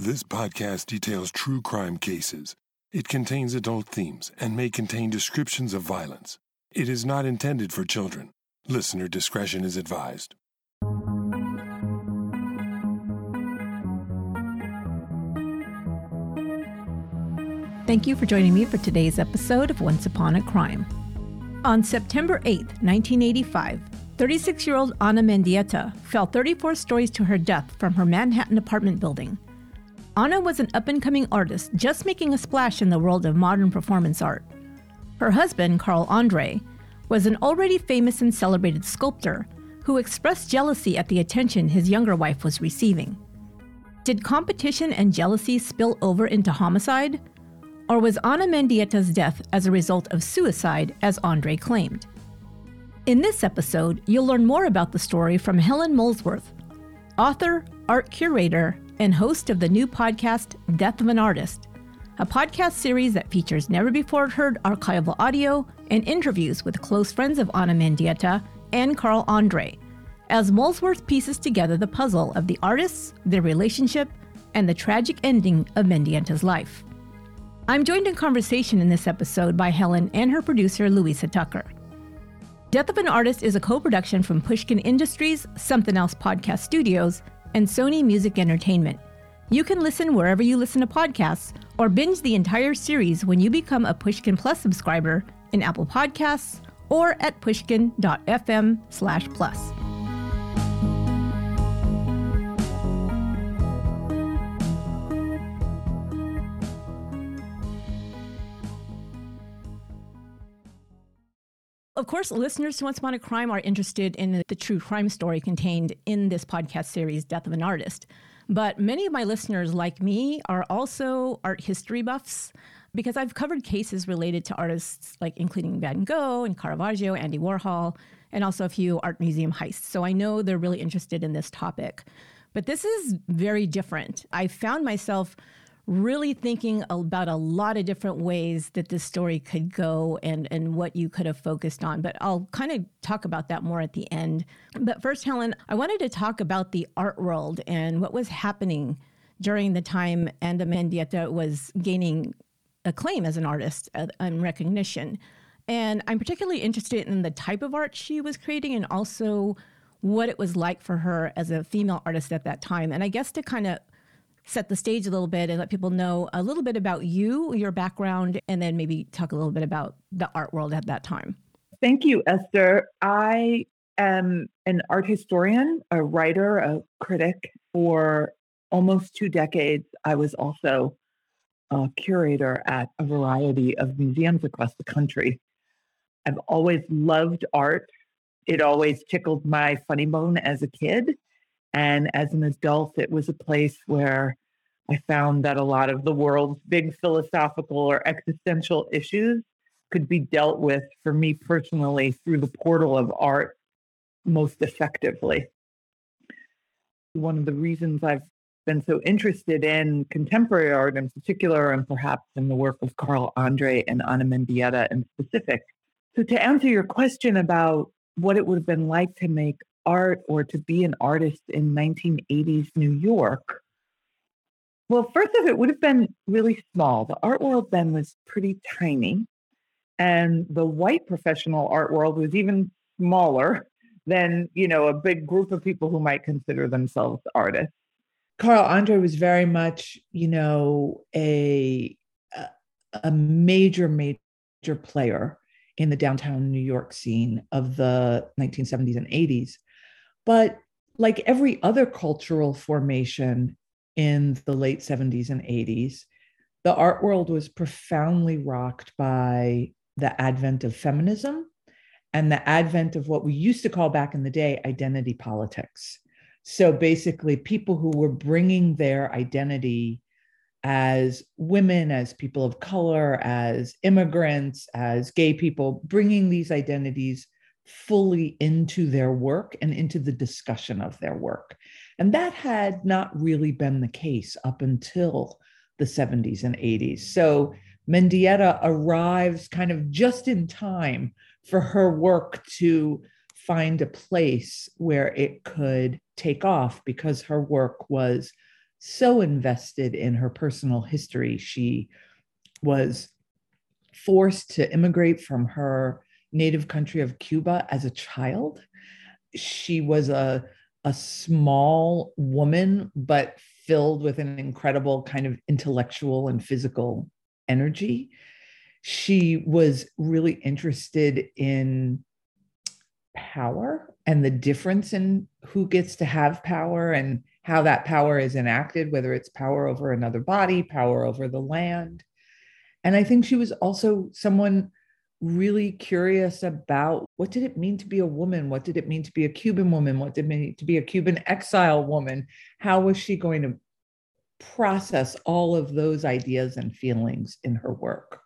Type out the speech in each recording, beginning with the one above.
This podcast details true crime cases. It contains adult themes and may contain descriptions of violence. It is not intended for children. Listener discretion is advised. Thank you for joining me for today's episode of Once Upon a Crime. On September 8, 1985, 36 year old Anna Mendieta fell 34 stories to her death from her Manhattan apartment building. Ana was an up and coming artist just making a splash in the world of modern performance art. Her husband, Carl Andre, was an already famous and celebrated sculptor who expressed jealousy at the attention his younger wife was receiving. Did competition and jealousy spill over into homicide? Or was Anna Mendieta's death as a result of suicide, as Andre claimed? In this episode, you'll learn more about the story from Helen Molesworth, author, art curator, and host of the new podcast, Death of an Artist, a podcast series that features never before heard archival audio and interviews with close friends of Anna Mendieta and Carl Andre, as Molesworth pieces together the puzzle of the artists, their relationship, and the tragic ending of Mendieta's life. I'm joined in conversation in this episode by Helen and her producer, Louisa Tucker. Death of an Artist is a co production from Pushkin Industries, Somethin' Else Podcast Studios, and Sony Music Entertainment. You can listen wherever you listen to podcasts or binge the entire series when you become a Pushkin Plus subscriber in Apple Podcasts or at pushkin.fm/plus. Of course, listeners to Once Upon a Crime are interested in the true crime story contained in this podcast series, Death of an Artist. But many of my listeners, like me, are also art history buffs because I've covered cases related to artists like including Van Gogh and Caravaggio, Andy Warhol, and also a few art museum heists. So I know they're really interested in this topic. But this is very different. I found myself really thinking about a lot of different ways that this story could go and, and what you could have focused on. But I'll kind of talk about that more at the end. But first, Helen, I wanted to talk about the art world and what was happening during the time Ana Mendieta was gaining acclaim as an artist uh, and recognition. And I'm particularly interested in the type of art she was creating and also what it was like for her as a female artist at that time. And I guess to kind of set the stage a little bit and let people know a little bit about you, your background, and then maybe talk a little bit about the art world at that time. Thank you, Esther. I am an art historian, a writer, a critic for almost two decades. I was also a curator at a variety of museums across the country. I've always loved art. It always tickled my funny bone as a kid. And as an adult, it was a place where I found that a lot of the world's big philosophical or existential issues could be dealt with for me personally through the portal of art most effectively. One of the reasons I've been so interested in contemporary art in particular, and perhaps in the work of Carl Andre and Ana Mendieta in specific. So, to answer your question about what it would have been like to make art or to be an artist in 1980s New York? Well, first of it would have been really small. The art world then was pretty tiny. And the white professional art world was even smaller than, you know, a big group of people who might consider themselves artists. Carl Andre was very much, you know, a a major, major player in the downtown New York scene of the 1970s and 80s. But like every other cultural formation in the late 70s and 80s, the art world was profoundly rocked by the advent of feminism and the advent of what we used to call back in the day identity politics. So basically, people who were bringing their identity as women, as people of color, as immigrants, as gay people, bringing these identities fully into their work and into the discussion of their work. And that had not really been the case up until the 70s and 80s. So Mendieta arrives kind of just in time for her work to find a place where it could take off because her work was so invested in her personal history. She was forced to immigrate from her native country of Cuba as a child. She was a, a small woman, but filled with an incredible kind of intellectual and physical energy. She was really interested in power and the difference in who gets to have power and how that power is enacted, whether it's power over another body, power over the land. And I think she was also someone really curious about what did it mean to be a woman? What did it mean to be a Cuban woman? What did it mean to be a Cuban exile woman? How was she going to process all of those ideas and feelings in her work?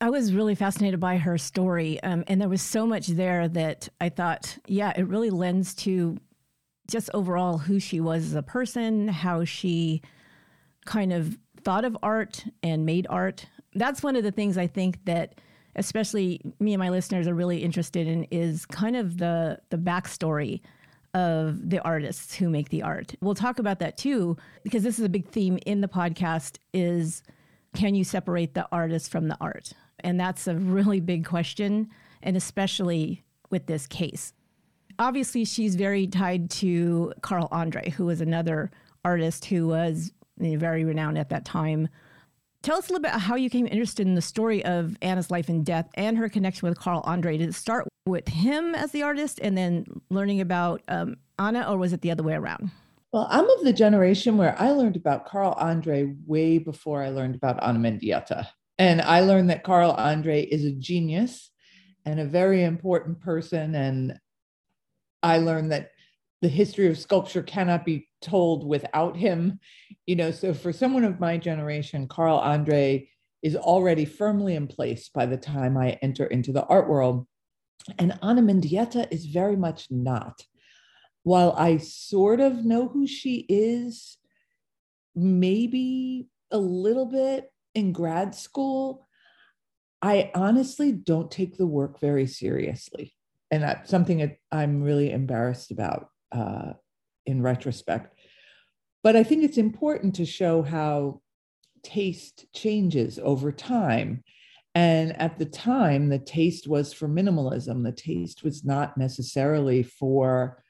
I was really fascinated by her story. Um, and there was so much there that I thought, yeah, it really lends to just overall who she was as a person, how she kind of thought of art and made art. That's one of the things I think that especially me and my listeners are really interested in is kind of the the backstory of the artists who make the art. We'll talk about that too because this is a big theme in the podcast is can you separate the artist from the art? And that's a really big question, and especially with this case. Obviously, she's very tied to Carl Andre, who was another artist who was very renowned at that time. Tell us a little bit how you came interested in the story of Anna's life and death and her connection with Carl Andre. Did it start with him as the artist and then learning about um, Anna, or was it the other way around? Well, I'm of the generation where I learned about Carl Andre way before I learned about Anna Mendieta. And I learned that Carl Andre is a genius and a very important person. And I learned that the history of sculpture cannot be told without him. You know, so for someone of my generation, Carl Andre is already firmly in place by the time I enter into the art world. And Anna Mendieta is very much not. While I sort of know who she is, maybe a little bit, in grad school, I honestly don't take the work very seriously. And that's something that I'm really embarrassed about uh, in retrospect. But I think it's important to show how taste changes over time. And at the time, the taste was for minimalism. The taste was not necessarily for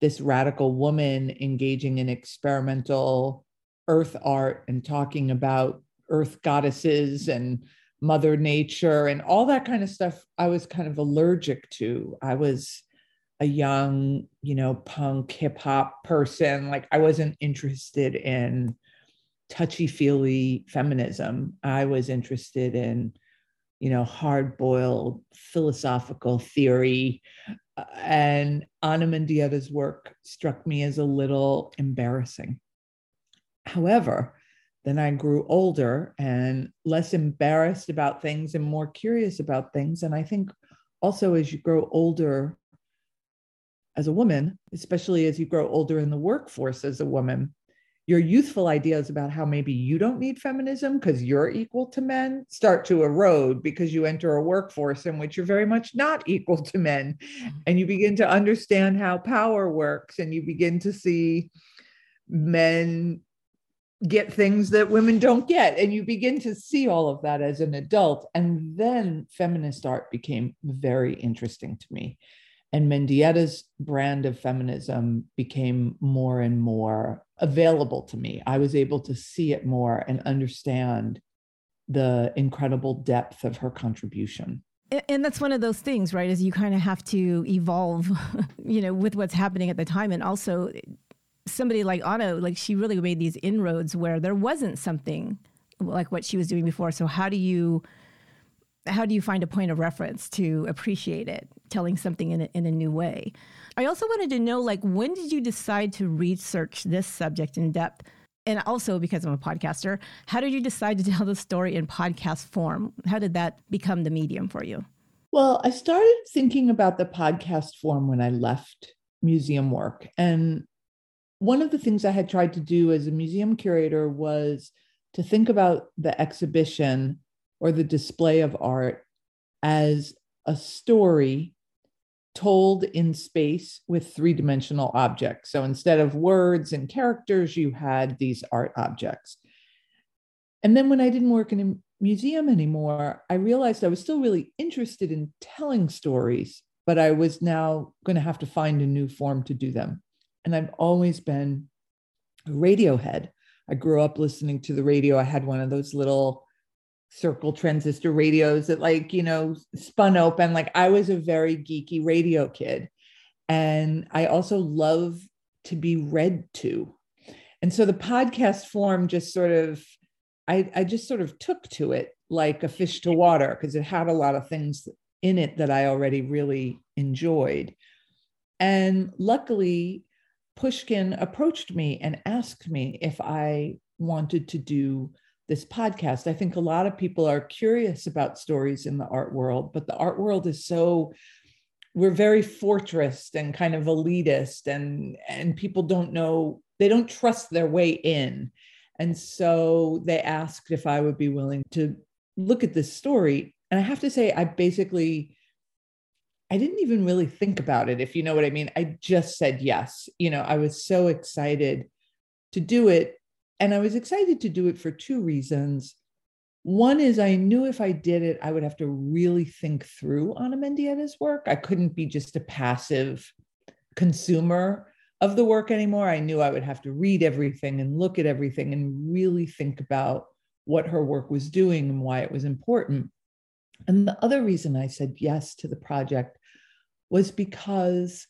this radical woman engaging in experimental earth art and talking about earth goddesses and mother nature and all that kind of stuff i was kind of allergic to i was a young you know punk hip hop person like i wasn't interested in touchy feely feminism. I was interested in you know hard boiled philosophical theory. Uh, and Ana Mendieta's work struck me as a little embarrassing. However then I grew older and less embarrassed about things and more curious about things. And I think also as you grow older as a woman, especially as you grow older in the workforce as a woman, your youthful ideas about how maybe you don't need feminism because you're equal to men start to erode because you enter a workforce in which you're very much not equal to men. And you begin to understand how power works and you begin to see men get things that women don't get. And you begin to see all of that as an adult. And then feminist art became very interesting to me. And Mendieta's brand of feminism became more and more available to me. I was able to see it more and understand the incredible depth of her contribution. And that's one of those things, right? Is you kind of have to evolve, you know, with what's happening at the time. And also, somebody like Anna, like she really made these inroads where there wasn't something like what she was doing before. So how do you how do you find a point of reference to appreciate it, telling something in a, in a new way? I also wanted to know, like, when did you decide to research this subject in depth? And also, because I'm a podcaster, how did you decide to tell the story in podcast form? How did that become the medium for you? Well, I started thinking about the podcast form when I left museum work. And one of the things I had tried to do as a museum curator was to think about the exhibition or the display of art as a story told in space with three dimensional objects. So instead of words and characters, you had these art objects. And then when I didn't work in a museum anymore, I realized I was still really interested in telling stories, but I was now going to have to find a new form to do them. And I've always been a Radiohead. I grew up listening to the radio. I had one of those little circle transistor radios that like you know spun open. Like i was a very geeky radio kid. And i also love to be read to. And so the podcast form just sort of i i just sort of took to it like a fish to water because it had a lot of things in it that i already really enjoyed. And luckily pushkin approached me and asked me if i wanted to do this podcast. I think a lot of people are curious about stories in the art world, but the art world is so we're very fortress and kind of elitist and and people don't know they don't trust their way in. And so they asked if I would be willing to look at this story. And I have to say I basically I didn't even really think about it if you know what I mean. I just said yes. You know, I was so excited to do it and I was excited to do it for two reasons. One is I knew if I did it, I would have to really think through Ana Mendieta's work. I couldn't be just a passive consumer of the work anymore. I knew I would have to read everything and look at everything and really think about what her work was doing and why it was important. And the other reason I said yes to the project was because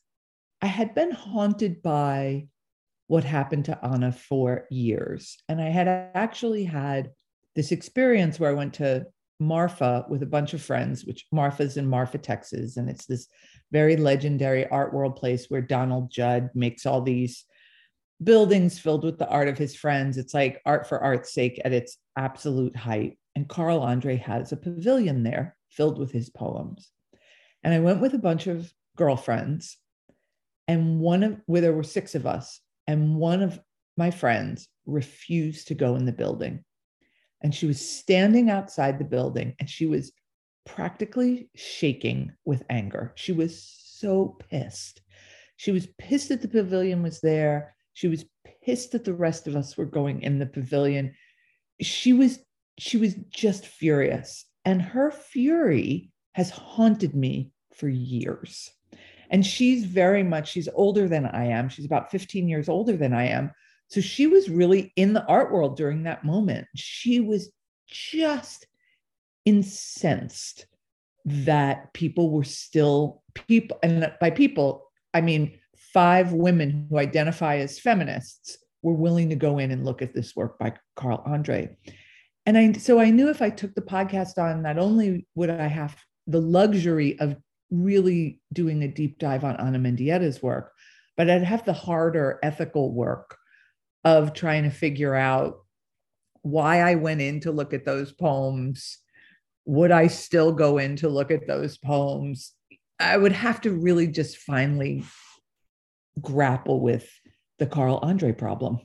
I had been haunted by what happened to Anna for years. And I had actually had this experience where I went to Marfa with a bunch of friends, which Marfa's in Marfa, Texas. And it's this very legendary art world place where Donald Judd makes all these buildings filled with the art of his friends. It's like art for art's sake at its absolute height. And Carl Andre has a pavilion there filled with his poems. And I went with a bunch of girlfriends, and one of where there were six of us, and one of my friends refused to go in the building. And she was standing outside the building and she was practically shaking with anger. She was so pissed. She was pissed that the pavilion was there. She was pissed that the rest of us were going in the pavilion. She was she was just furious. And her fury has haunted me for years. And she's very much, she's older than I am. She's about 15 years older than I am. So she was really in the art world during that moment. She was just incensed that people were still people, and by people, I mean five women who identify as feminists were willing to go in and look at this work by Carl Andre. And I so I knew if I took the podcast on, not only would I have the luxury of really doing a deep dive on Ana Mendieta's work, but I'd have the harder ethical work of trying to figure out why I went in to look at those poems. Would I still go in to look at those poems? I would have to really just finally grapple with the Carl Andre problem.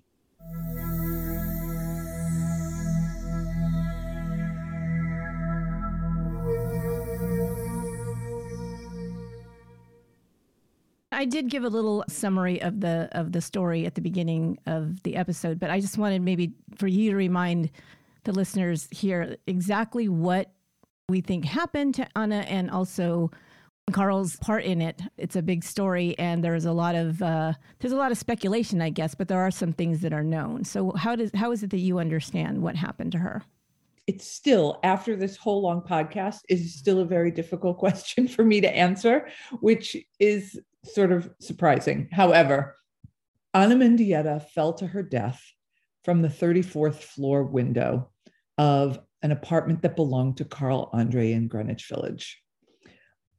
I did give a little summary of the of the story at the beginning of the episode, but I just wanted maybe for you to remind the listeners here exactly what we think happened to Anna and also Carl's part in it. It's a big story, and there's a lot of uh, there's a lot of speculation, I guess, but there are some things that are known. So how does how is it that you understand what happened to her? It's still after this whole long podcast is still a very difficult question for me to answer, which is sort of surprising. However, Anna Mendieta fell to her death from the 34th floor window of an apartment that belonged to Carl Andre in Greenwich Village.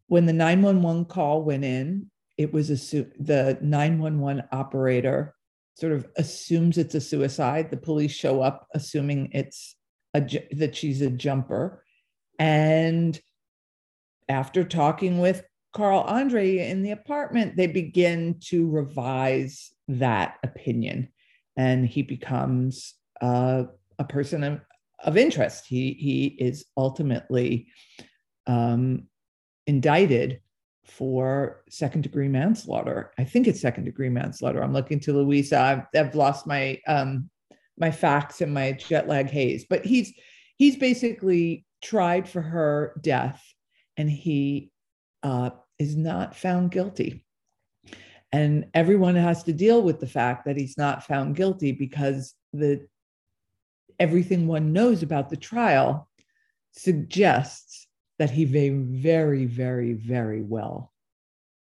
When the 911 call went in, it was assu- the 911 operator sort of assumes it's a suicide. The police show up assuming it's a, that she's a jumper. And after talking with Carl Andre in the apartment, they begin to revise that opinion. And he becomes uh, a person of, of interest. He, he is ultimately um, indicted for second degree manslaughter. I think it's second degree manslaughter. I'm looking to Louisa. I've, I've lost my um, my facts and my jet lag haze, but he's he's basically tried for her death, and he uh, is not found guilty. And everyone has to deal with the fact that he's not found guilty because the everything one knows about the trial suggests that he may very, very, very well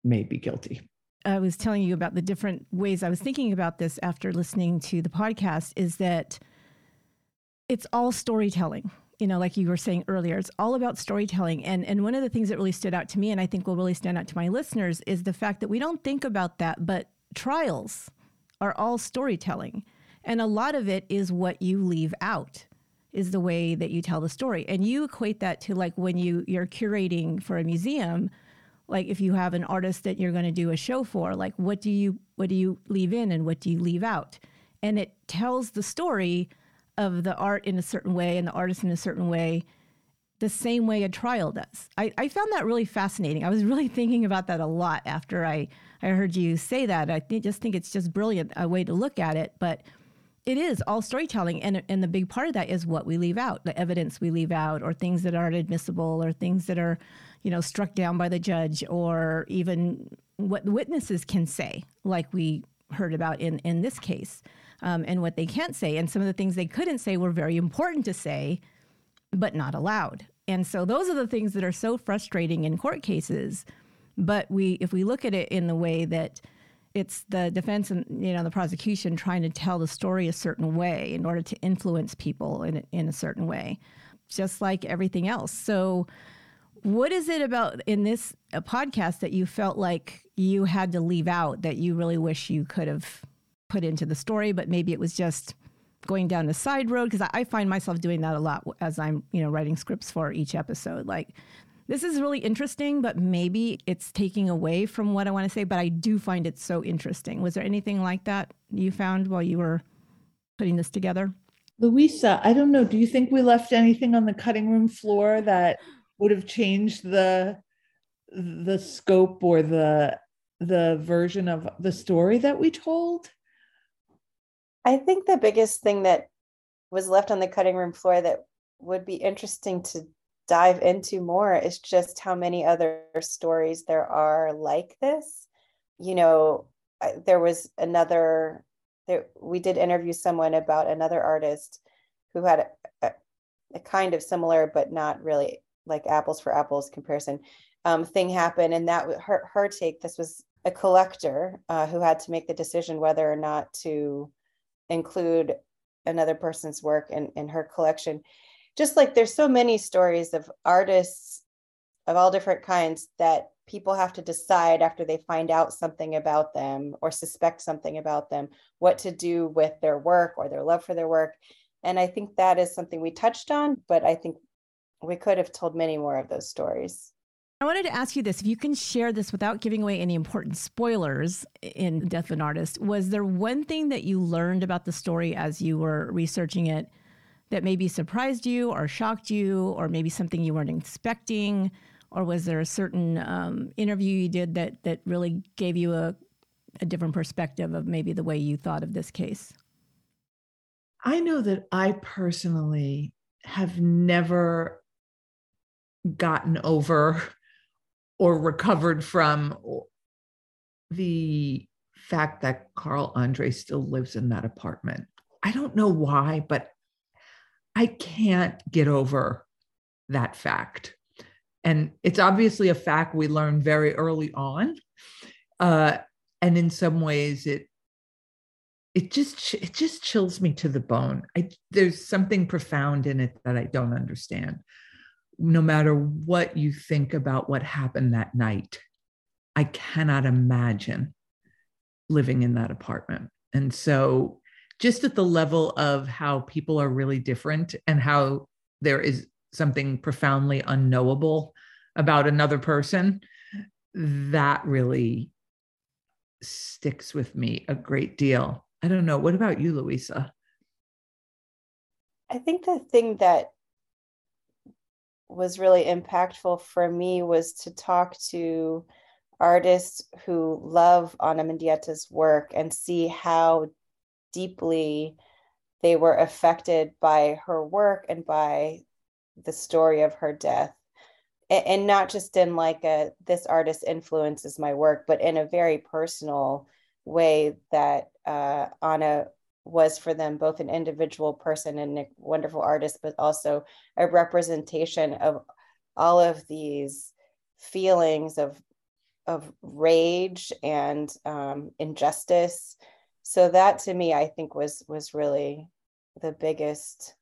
may be guilty. I was telling you about the different ways I was thinking about this after listening to the podcast is that it's all storytelling. You know, like you were saying earlier, it's all about storytelling. And and one of the things that really stood out to me and I think will really stand out to my listeners is the fact that we don't think about that, but trials are all storytelling. And a lot of it is what you leave out is the way that you tell the story. And you equate that to like when you you're curating for a museum, like if you have an artist that you're going to do a show for, like what do you what do you leave in and what do you leave out? And it tells the story of the art in a certain way and the artist in a certain way the same way a trial does. I, I found that really fascinating. I was really thinking about that a lot after I, I heard you say that. I th- just think it's just brilliant a way to look at it. But it is all storytelling and and the big part of that is what we leave out the evidence we leave out or things that aren't admissible or things that are you know struck down by the judge or even what the witnesses can say like we heard about in in this case um, and what they can't say. And some of the things they couldn't say were very important to say but not allowed. And so those are the things that are so frustrating in court cases. But we if we look at it in the way that it's the defense and you know the prosecution trying to tell the story a certain way in order to influence people in in a certain way, just like everything else. So, what is it about in this podcast that you felt like you had to leave out that you really wish you could have put into the story, but maybe it was just going down the side road because I, I find myself doing that a lot as I'm you know writing scripts for each episode. Like this is really interesting, but maybe it's taking away from what I want to say, but I do find it so interesting. Was there anything like that you found while you were putting this together? Louisa, I don't know. Do you think we left anything on the cutting room floor that would have changed the the scope or the the version of the story that we told? I think the biggest thing that was left on the cutting room floor that would be interesting to dive into more is just how many other stories there are like this. You know, there was another we did interview someone about another artist who had a, a, a kind of similar but not really like apples for apples comparison um, thing happen and that her her take this was a collector uh, who had to make the decision whether or not to include another person's work in, in her collection. Just like there's so many stories of artists of all different kinds that people have to decide after they find out something about them or suspect something about them what to do with their work or their love for their work. And i think that is something we touched on but i think we could have told many more of those stories I wanted to ask you this if you can share this without giving away any important spoilers in Death of an Artist. Was there one thing that you learned about the story as you were researching it that maybe surprised you or shocked you, or maybe something you weren't expecting? Or was there a certain um, interview you did that, that really gave you a, a different perspective of maybe the way you thought of this case? I know that I personally have never gotten over or recovered from the fact that Carl Andre still lives in that apartment. I don't know why, but I can't get over that fact. And it's obviously a fact we learned very early on. Uh, and in some ways it it just it just chills me to the bone. I, there's something profound in it that I don't understand. No matter what you think about what happened that night, I cannot imagine living in that apartment. And so just at the level of how people are really different and how there is something profoundly unknowable about another person, that really sticks with me a great deal. I don't know. What about you, Louisa? I think the thing that was really impactful for me was to talk to artists who love Ana Mendieta's work and see how deeply they were affected by her work and by the story of her death. And, not just in like a this artist influences my work but in a very personal way that uh, Ana was for them both an individual person and a wonderful artist but also a representation of all of these feelings of of rage and um, injustice. So that to me i think was was really the biggest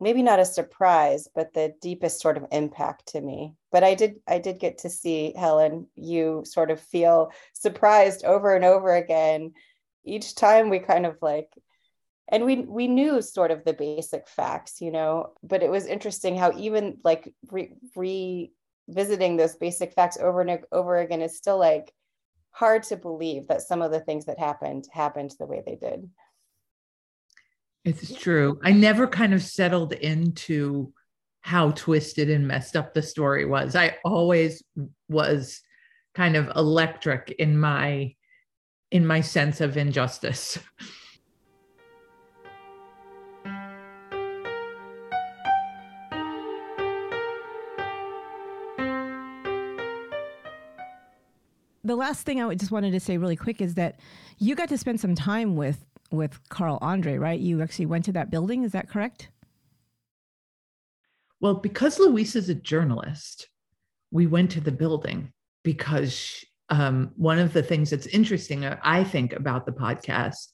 maybe not a surprise but the deepest sort of impact to me. But i did i did get to see helen you sort of feel surprised over and over again each time we kind of like and we we knew sort of the basic facts you know but it was interesting how even like re, revisiting those basic facts over and over again is still like hard to believe that some of the things that happened happened the way they did. It's true. I never kind of settled into how twisted and messed up the story was. I always was kind of electric in my in my sense of injustice the last thing I just wanted to say really quick is that you got to spend some time with with Carl Andre, right? You actually went to that building. Is that correct? Well, because Louisa is a journalist, we went to the building because um, one of the things that's interesting, uh, I think, about the podcast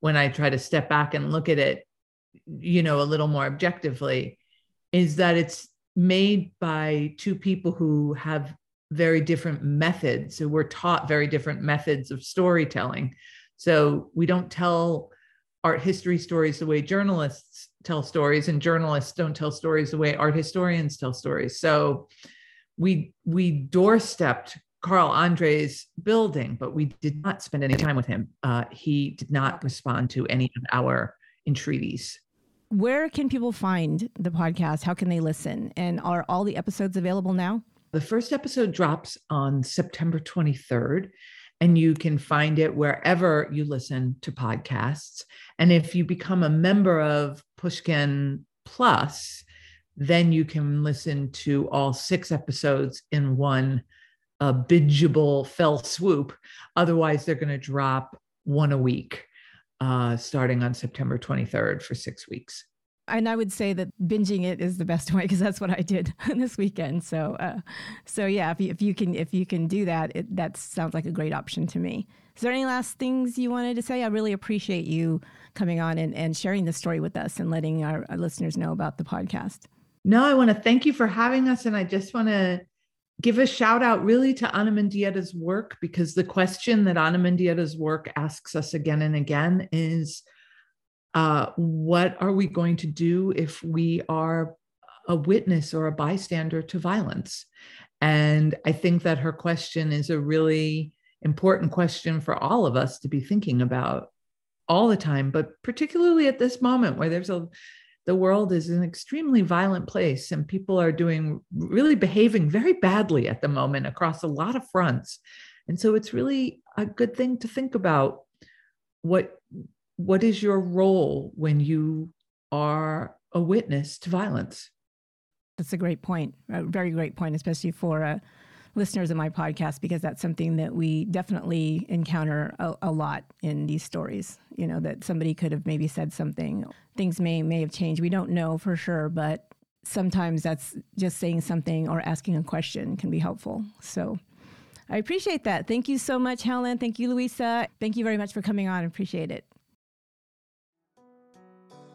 when I try to step back and look at it, you know, a little more objectively, is that it's made by two people who have very different methods. who we're taught very different methods of storytelling. So we don't tell art history stories the way journalists tell stories, and journalists don't tell stories the way art historians tell stories. So we we doorstepped Carl Andre's building, but we did not spend any time with him. Uh, he did not respond to any of our entreaties. Where can people find the podcast? How can they listen? And are all the episodes available now? The first episode drops on September 23rd, and you can find it wherever you listen to podcasts. And if you become a member of Pushkin Plus, then you can listen to all six episodes in one uh, bingeable fell swoop. Otherwise, they're going to drop one a week uh, starting on September 23rd for six weeks and I would say that binging it is the best way because that's what I did this weekend. So, uh, so yeah, if you, if you can if you can do that, it, that sounds like a great option to me. Is there any last things you wanted to say? I really appreciate you coming on and, and sharing the story with us and letting our, our listeners know about the podcast. No, I want to thank you for having us, and I just want to give a shout out really to Ana Mendieta's work because the question that Ana Mendieta's work asks us again and again is uh, what are we going to do if we are a witness or a bystander to violence? And I think that her question is a really important question for all of us to be thinking about all the time, but particularly at this moment where there's a the world is an extremely violent place and people are doing really behaving very badly at the moment across a lot of fronts. And so it's really a good thing to think about what what is your role when you are a witness to violence? That's a great point, a very great point, especially for uh, listeners of my podcast, because that's something that we definitely encounter a, a, lot in these stories. You know, that somebody could have maybe said something, things may may have changed. We don't know for sure, but sometimes that's just saying something or asking a question can be helpful. So. I appreciate that. Thank you so much, Helen. Thank you, Louisa. Thank you very much for coming on. Appreciate it.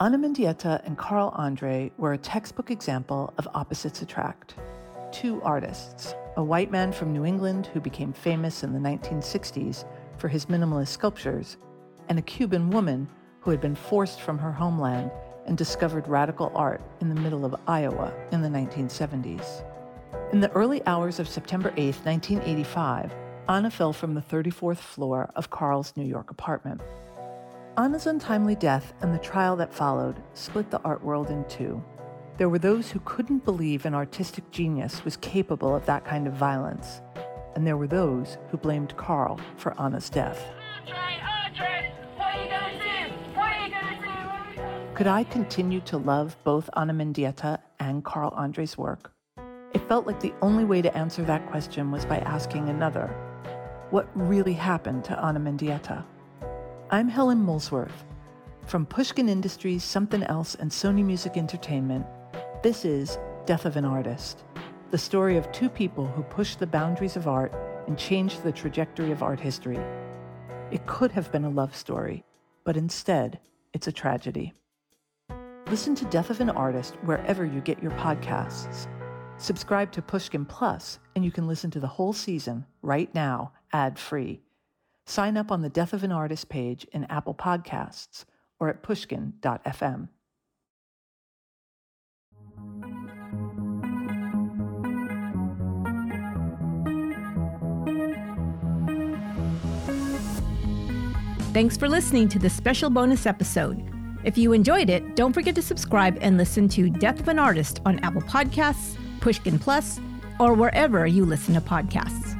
Anna Mendieta and Carl Andre were a textbook example of opposites attract. Two artists, a white man from New England who became famous in the 1960s for his minimalist sculptures, and a Cuban woman who had been forced from her homeland and discovered radical art in the middle of Iowa in the 1970s. In the early hours of September 8, 1985, Anna fell from the 34th floor of Carl's New York apartment. Anna's untimely death and the trial that followed split the art world in two. There were those who couldn't believe an artistic genius was capable of that kind of violence, and there were those who blamed Carl for Anna's death. Could I continue to love both Anna Mendieta and Carl Andre's work? It felt like the only way to answer that question was by asking another what really happened to Anna Mendieta? I'm Helen Molesworth. From Pushkin Industries, Somethin' Else, and Sony Music Entertainment, this is Death of an Artist, the story of two people who pushed the boundaries of art and changed the trajectory of art history. It could have been a love story, but instead, it's a tragedy. Listen to Death of an Artist wherever you get your podcasts. Subscribe to Pushkin Plus, and you can listen to the whole season right now, ad free. Sign up on the Death of an Artist page in Apple Podcasts or at pushkin.fm. Thanks for listening to this special bonus episode. If you enjoyed it, don't forget to subscribe and listen to Death of an Artist on Apple Podcasts, Pushkin Plus, or wherever you listen to podcasts.